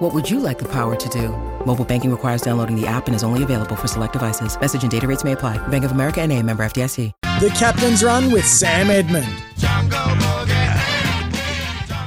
What would you like the power to do? Mobile banking requires downloading the app and is only available for select devices. Message and data rates may apply. Bank of America and a member FDIC. The Captain's Run with Sam Edmund.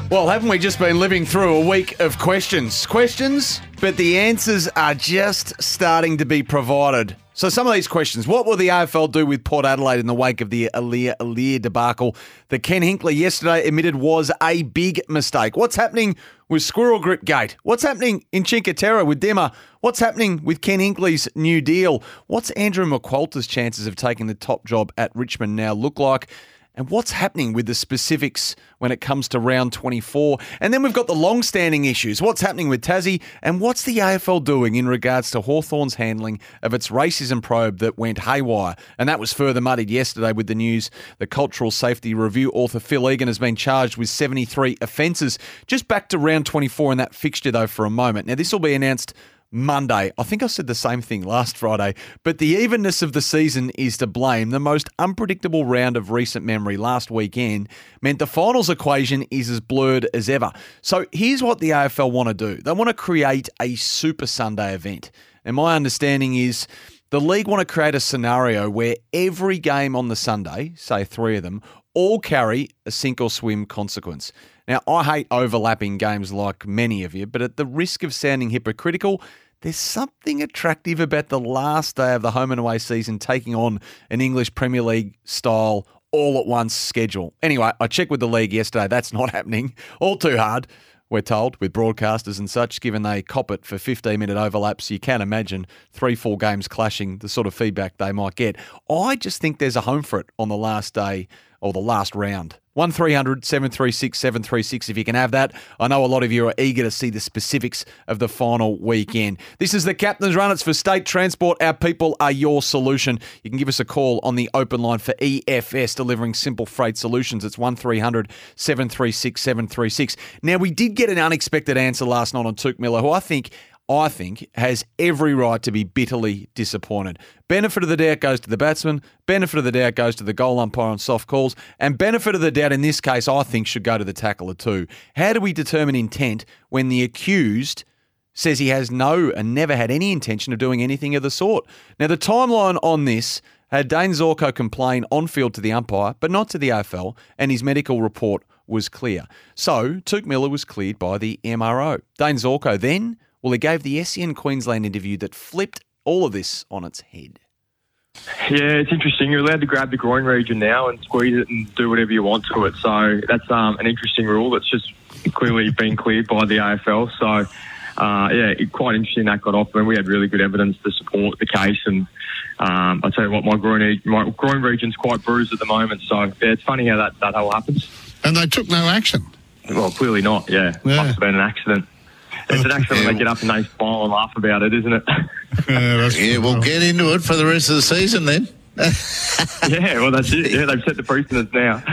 Well, haven't we just been living through a week of questions? Questions, but the answers are just starting to be provided. So, some of these questions what will the AFL do with Port Adelaide in the wake of the Aliir Aliir debacle that Ken Hinkley yesterday admitted was a big mistake? What's happening with Squirrel Grip Gate? What's happening in Cinque Terre with Dimma? What's happening with Ken Hinkley's new deal? What's Andrew McQualter's chances of taking the top job at Richmond now look like? And what's happening with the specifics when it comes to round 24. And then we've got the long standing issues. What's happening with Tassie, and what's the AFL doing in regards to Hawthorn's handling of its racism probe that went haywire? And that was further muddied yesterday with the news the Cultural Safety Review author Phil Egan has been charged with 73 offences. Just back to round 24 in that fixture, though, for a moment. Now, this will be announced Monday. I think I said the same thing last Friday, but the evenness of the season is to blame. The most unpredictable round of recent memory last weekend meant the finals equation is as blurred as ever. So here's what the AFL want to do they want to create a Super Sunday event. And my understanding is the league want to create a scenario where every game on the Sunday, say three of them, all carry a sink or swim consequence. Now, I hate overlapping games like many of you, but at the risk of sounding hypocritical, there's something attractive about the last day of the home and away season taking on an English Premier League style all at once schedule. Anyway, I checked with the league yesterday. That's not happening. All too hard, we're told, with broadcasters and such, given they cop it for 15 minute overlaps. You can imagine three, four games clashing, the sort of feedback they might get. I just think there's a home for it on the last day or the last round. 1300 736 736 if you can have that. I know a lot of you are eager to see the specifics of the final weekend. This is the Captain's Run. It's for State Transport. Our people are your solution. You can give us a call on the open line for EFS, delivering simple freight solutions. It's 1300 736 736. Now, we did get an unexpected answer last night on Touk Miller, who I think I think, has every right to be bitterly disappointed. Benefit of the doubt goes to the batsman, benefit of the doubt goes to the goal umpire on soft calls, and benefit of the doubt in this case, I think, should go to the tackler too. How do we determine intent when the accused says he has no and never had any intention of doing anything of the sort? Now, the timeline on this had Dane Zorko complain on field to the umpire, but not to the AFL, and his medical report was clear. So, Touk Miller was cleared by the MRO. Dane Zorko then well, he gave the SEN Queensland interview that flipped all of this on its head. Yeah, it's interesting. You're allowed to grab the groin region now and squeeze it and do whatever you want to it. So that's um, an interesting rule that's just clearly been cleared by the AFL. So, uh, yeah, quite interesting that got off. And we had really good evidence to support the case. And um, I tell you what, my groin, my groin region's quite bruised at the moment. So, yeah, it's funny how that, that all happens. And they took no action. Well, clearly not, yeah. yeah. Must have been an accident. It's an accident when they get up and they smile and laugh about it, isn't it? yeah, yeah, we'll get into it for the rest of the season then. yeah, well, that's it. Yeah, they've set the precedent now.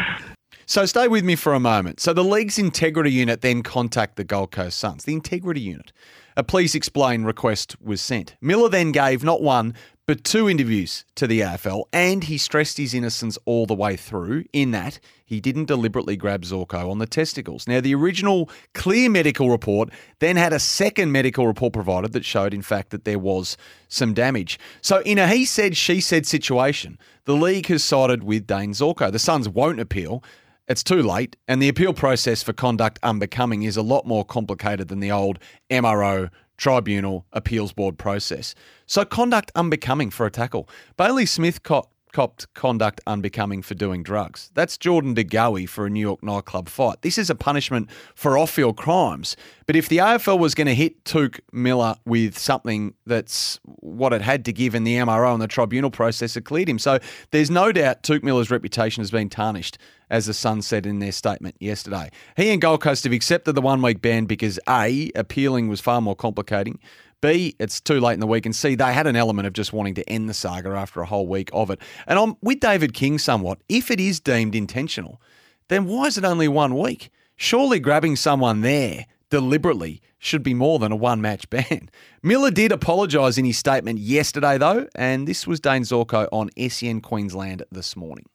So stay with me for a moment. So the league's integrity unit then contact the Gold Coast Suns. The integrity unit. A please explain request was sent. Miller then gave not one, but two interviews to the AFL, and he stressed his innocence all the way through, in that he didn't deliberately grab Zorko on the testicles. Now, the original clear medical report then had a second medical report provided that showed, in fact, that there was some damage. So, in a he said, she said situation, the league has sided with Dane Zorko. The Suns won't appeal. It's too late, and the appeal process for conduct unbecoming is a lot more complicated than the old MRO tribunal appeals board process. So, conduct unbecoming for a tackle. Bailey Smith caught copped conduct unbecoming for doing drugs. That's Jordan De Goey for a New York nightclub fight. This is a punishment for off-field crimes. But if the AFL was going to hit Touk Miller with something that's what it had to give in the MRO and the tribunal process, it cleared him. So there's no doubt Touk Miller's reputation has been tarnished, as the Sun said in their statement yesterday. He and Gold Coast have accepted the one-week ban because A, appealing was far more complicating, B, it's too late in the week. And C, they had an element of just wanting to end the saga after a whole week of it. And I'm with David King somewhat. If it is deemed intentional, then why is it only one week? Surely grabbing someone there deliberately should be more than a one match ban. Miller did apologise in his statement yesterday, though, and this was Dane Zorko on SEN Queensland this morning.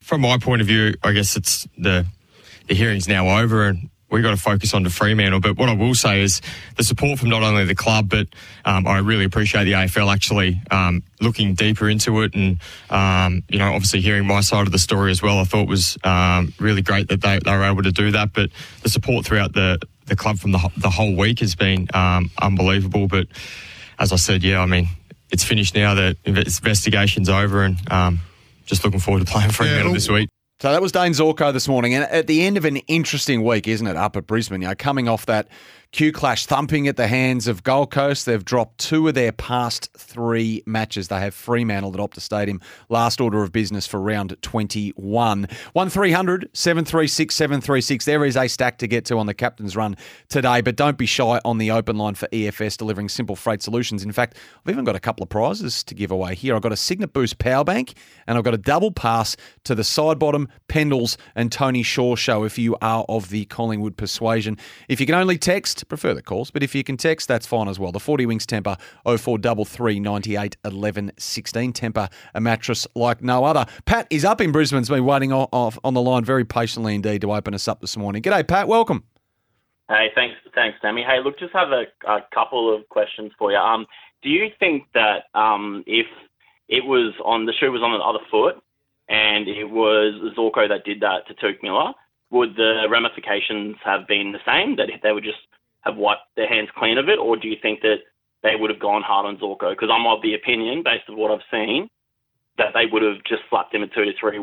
From my point of view, I guess it's the the hearing's now over and we've got to focus on the Fremantle. But what I will say is the support from not only the club, but um, I really appreciate the AFL actually um, looking deeper into it and, um, you know, obviously hearing my side of the story as well. I thought was um, really great that they, they were able to do that. But the support throughout the, the club from the, the whole week has been um, unbelievable. But as I said, yeah, I mean, it's finished now. The investigation's over and um, just looking forward to playing Fremantle yeah, this week. So that was Dane Zorko this morning. And at the end of an interesting week, isn't it, up at Brisbane? You know, coming off that Q Clash thumping at the hands of Gold Coast. They've dropped two of their past three matches. They have Fremantle at Optus Stadium. Last order of business for round 21. 1300 736 736. There is a stack to get to on the captain's run today, but don't be shy on the open line for EFS delivering simple freight solutions. In fact, I've even got a couple of prizes to give away here. I've got a Cygnett Boost power bank and I've got a double pass to the Pendles, and Tony Shaw show if you are of the Collingwood persuasion. If you can only text, prefer the calls, but if you can text, that's fine as well. The 40 Wings Tempur 0433 98 11 16 Tempur, a mattress like no other. Pat is up in Brisbane, has been waiting off on the line very patiently indeed to open us up this morning. G'day, Pat. Welcome. Hey, thanks, thanks, Sammy. Hey, look, just have a, a couple of questions for you. Um, do you think that um, if it was on the shoe was on the other foot and it was Zorko that did that to Touk Miller, would the ramifications have been the same? That they would just have wiped their hands clean of it, or do you think that they would have gone hard on Zorko? Because I'm of the opinion, based on what I've seen, that they would have just slapped him a two to three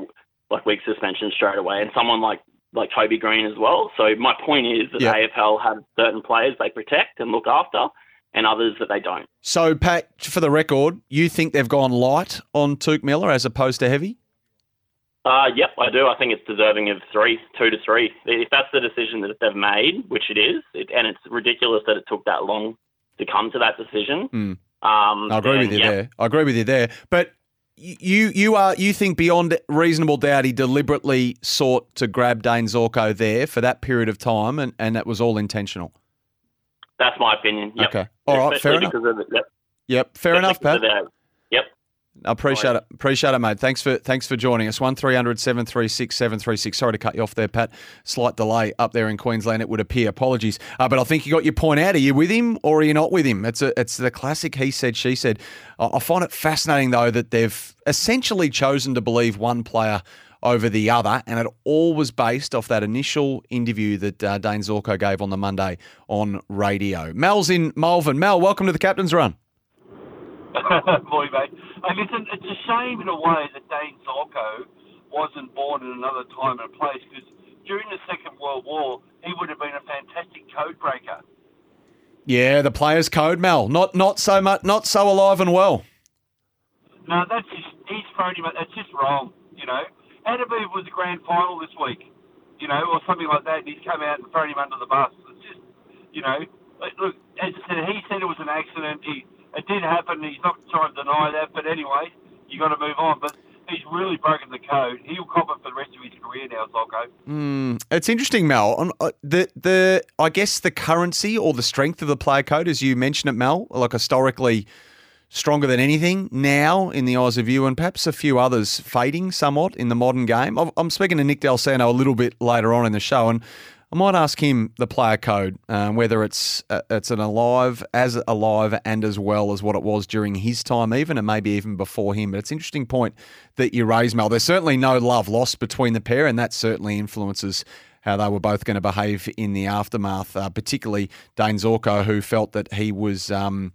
like week suspension straight away, and someone like like Toby Greene as well. So my point is that yep. AFL have certain players they protect and look after, and others that they don't. So Pat, for the record, you think they've gone light on Touk Miller as opposed to heavy? Uh, yep, I do. I think it's deserving of three, two to three. If that's the decision that they've made, which it is, it, and it's ridiculous that it took that long to come to that decision. Mm. Um, I agree then, with you yep. there. I agree with you there. But you you are you think beyond reasonable doubt he deliberately sought to grab Dane Zorko there for that period of time, and, and that was all intentional. That's my opinion. Yep. Okay. All right. Fair enough. The, yep. Yep. Fair enough, Pat. I appreciate it. Appreciate it, mate. Thanks for thanks for joining us. One 736 736 Sorry to cut you off there, Pat. Slight delay up there in Queensland, it would appear. Apologies. Uh, but I think you got your point out. Are you with him or are you not with him? It's a, it's the classic he said, she said. I find it fascinating, though, that they've essentially chosen to believe one player over the other, and it all was based off that initial interview that uh, Dane Zorko gave on the Monday on radio. Mel's in Malvern. Mel, welcome to the Captain's Run. Boy, mate. Hey, listen, it's a shame in a way that Dane Zorko wasn't born in another time and place because during the Second World War, he would have been a fantastic code breaker. Yeah, the player's code, Mel. Not not so much, not so alive and well. No, that's just he's thrown him. That's just wrong. You know, Adabee was the grand final this week. You know, or something like that. And he's come out and thrown him under the bus. It's just, you know, look. As I said, he said it was an accident. He it did happen. He's not trying to deny that, but anyway, you got to move on. But he's really broken the code. He'll cop it for the rest of his career now, Zorko. Mm, it's interesting, Mel. Uh, the the I guess the currency or the strength of the player code, as you mentioned it, Mel, like historically stronger than anything now in the eyes of you and perhaps a few others fading somewhat in the modern game. I'm speaking to Nick Dal Santo a little bit later on in the show, and I might ask him the player code, um, whether it's uh, it's an alive, as alive and as well as what it was during his time, even and maybe even before him. But it's an interesting point that you raise, Mel. There's certainly no love lost between the pair, and that certainly influences how they were both going to behave in the aftermath. Uh, particularly Dane Zorko, who felt that he was. Um,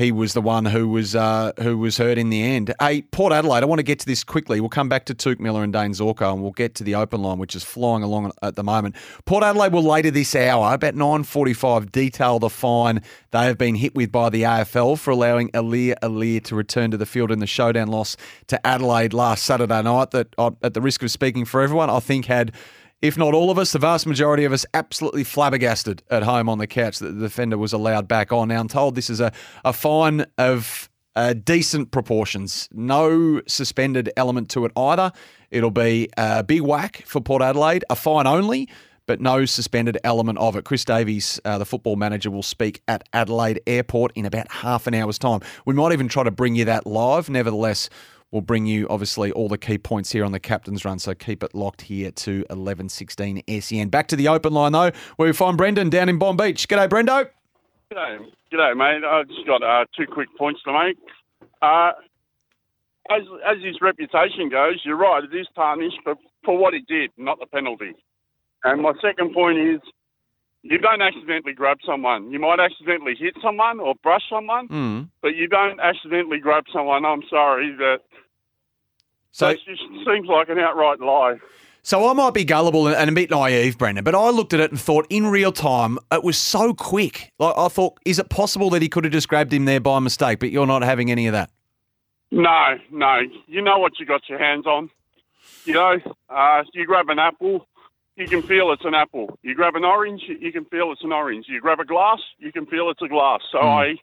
he was the one who was uh, who was hurt in the end. Hey, Port Adelaide, I want to get to this quickly. We'll come back to Touk Miller and Dane Zorko, and we'll get to the open line, which is flying along at the moment. Port Adelaide will later this hour, about 9.45, detail the fine they have been hit with by the AFL for allowing Aliir Aliir to return to the field in the showdown loss to Adelaide last Saturday night that, uh, at the risk of speaking for everyone, I think had if not all of us, the vast majority of us, absolutely flabbergasted at home on the couch that the defender was allowed back on. Now, I'm told this is a, a fine of uh, decent proportions. No suspended element to it either. It'll be a big whack for Port Adelaide, a fine only, but no suspended element of it. Chris Davies, uh, the football manager, will speak at Adelaide Airport in about half an hour's time. We might even try to bring you that live. Nevertheless, we'll bring you obviously all the key points here on the captain's run. So keep it locked here to 11:16 SEN. Back to the open line though, where we find Brendan down in Bonbeach. G'day, Brendo. G'day, g'day, mate. I've just got uh, two quick points to make. Uh, as as his reputation goes, you're right. It is tarnished, but for what he did, not the penalty. And my second point is, you don't accidentally grab someone. You might accidentally hit someone or brush someone, Mm. but you don't accidentally grab someone. I'm sorry that So, that just seems like an outright lie. so I might be gullible and a bit naive, Brendan, but I looked at it and thought in real time it was so quick. Like I thought, is it possible that he could have just grabbed him there by mistake? But you're not having any of that. No, no. You know what you got your hands on. You know, uh, you grab an apple, you can feel it's an apple. You grab an orange, you can feel it's an orange. You grab a glass, you can feel it's a glass. So I,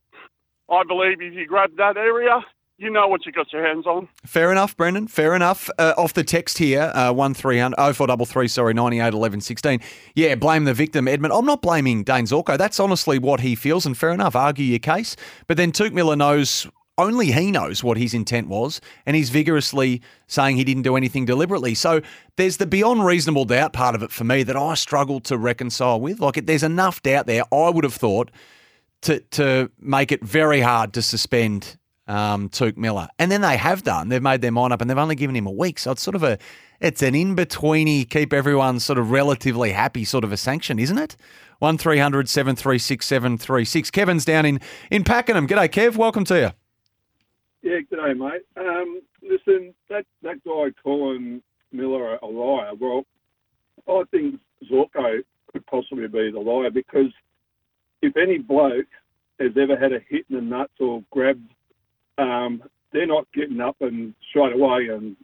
I believe if you grab that area, you know what you got your hands on. Fair enough, Brendan. Fair enough. Uh, off the text here, uh, one three hundred oh four double three. Sorry, ninety eight eleven sixteen. Yeah, blame the victim, Edmund. I'm not blaming Dane Zorko. That's honestly what he feels, and fair enough. Argue your case, but then Touk Miller knows. Only he knows what his intent was, and he's vigorously saying he didn't do anything deliberately. So there's the beyond reasonable doubt part of it for me that I struggle to reconcile with. Like, there's enough doubt there. I would have thought to to make it very hard to suspend um, Touk Miller, and then they have done. They've made their mind up, and they've only given him a week. So it's sort of a it's an in betweeny, keep everyone sort of relatively happy sort of a sanction, isn't it? One 736 736 Kevin's down in in Pakenham. G'day, Kev. Welcome to you. Yeah, g'day, mate. Um, listen, that, that guy calling Miller a liar, well, I think Zorko could possibly be the liar because if any bloke has ever had a hit in the nuts or grabbed, um, they're not getting up and straight away and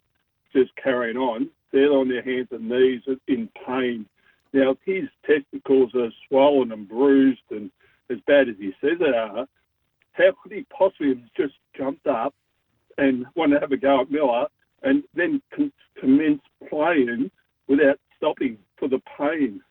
just carrying on. They're on their hands and knees in pain. Now, if his testicles are swollen and bruised and as bad as he says they are, how could he possibly have just jumped up and wanted to have a go at Miller and then con- commence playing without stopping for the pain?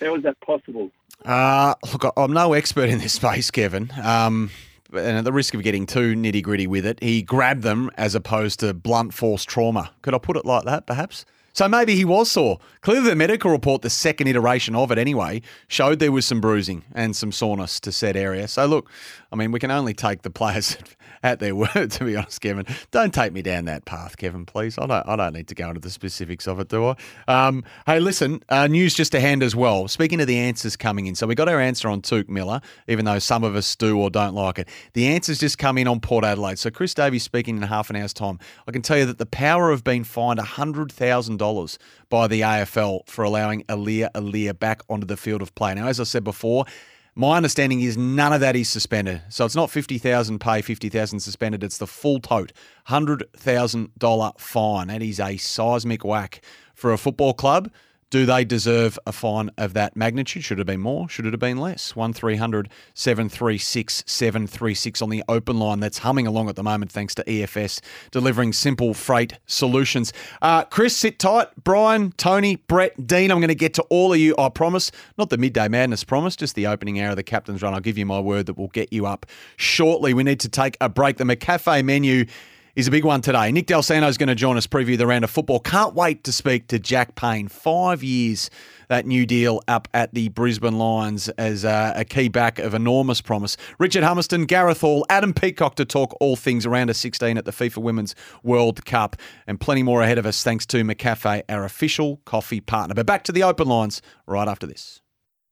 How is that possible? Uh, look, I'm no expert in this space, Kevin. Um, and at the risk of getting too nitty gritty with it, he grabbed them as opposed to blunt force trauma. Could I put it like that, perhaps? So maybe he was sore. Clearly, the medical report, the second iteration of it anyway, showed there was some bruising and some soreness to said area. So look, I mean, we can only take the players at their word, to be honest, Kevin. Don't take me down that path, Kevin, please. I don't, I don't need to go into the specifics of it, do I? Um, hey, listen, uh, news just to hand as well. Speaking of the answers coming in, so we got our answer on Touk Miller, even though some of us do or don't like it. The answers just come in on Port Adelaide. So Chris Davies speaking in half an hour's time. I can tell you that the power of being fined $100,000 by the AFL for allowing Aliir Aliir back onto the field of play. Now, as I said before, my understanding is none of that is suspended. So it's not 50,000 pay, 50,000 suspended. It's the full tote, $100,000 fine. That is a seismic whack for a football club. Do they deserve a fine of that magnitude? Should it have been more? Should it have been less? 1300 736 736 on the open line that's humming along at the moment thanks to EFS delivering simple freight solutions. Uh, Chris, sit tight. Brian, Tony, Brett, Dean, I'm going to get to all of you, I promise. Not the midday madness promise, just the opening hour of the captain's run. I'll give you my word that we'll get you up shortly. We need to take a break. The McCafe menu is a big one today. Nick Dal Santo is going to join us, preview the round of football. Can't wait to speak to Jack Payne. Five years, that new deal up at the Brisbane Lions as a, a key back of enormous promise. Richard Hummerston, Gareth Hall, Adam Peacock to talk all things around a 16 at the FIFA Women's World Cup, and plenty more ahead of us thanks to McCafe, our official coffee partner. But back to the open lines right after this.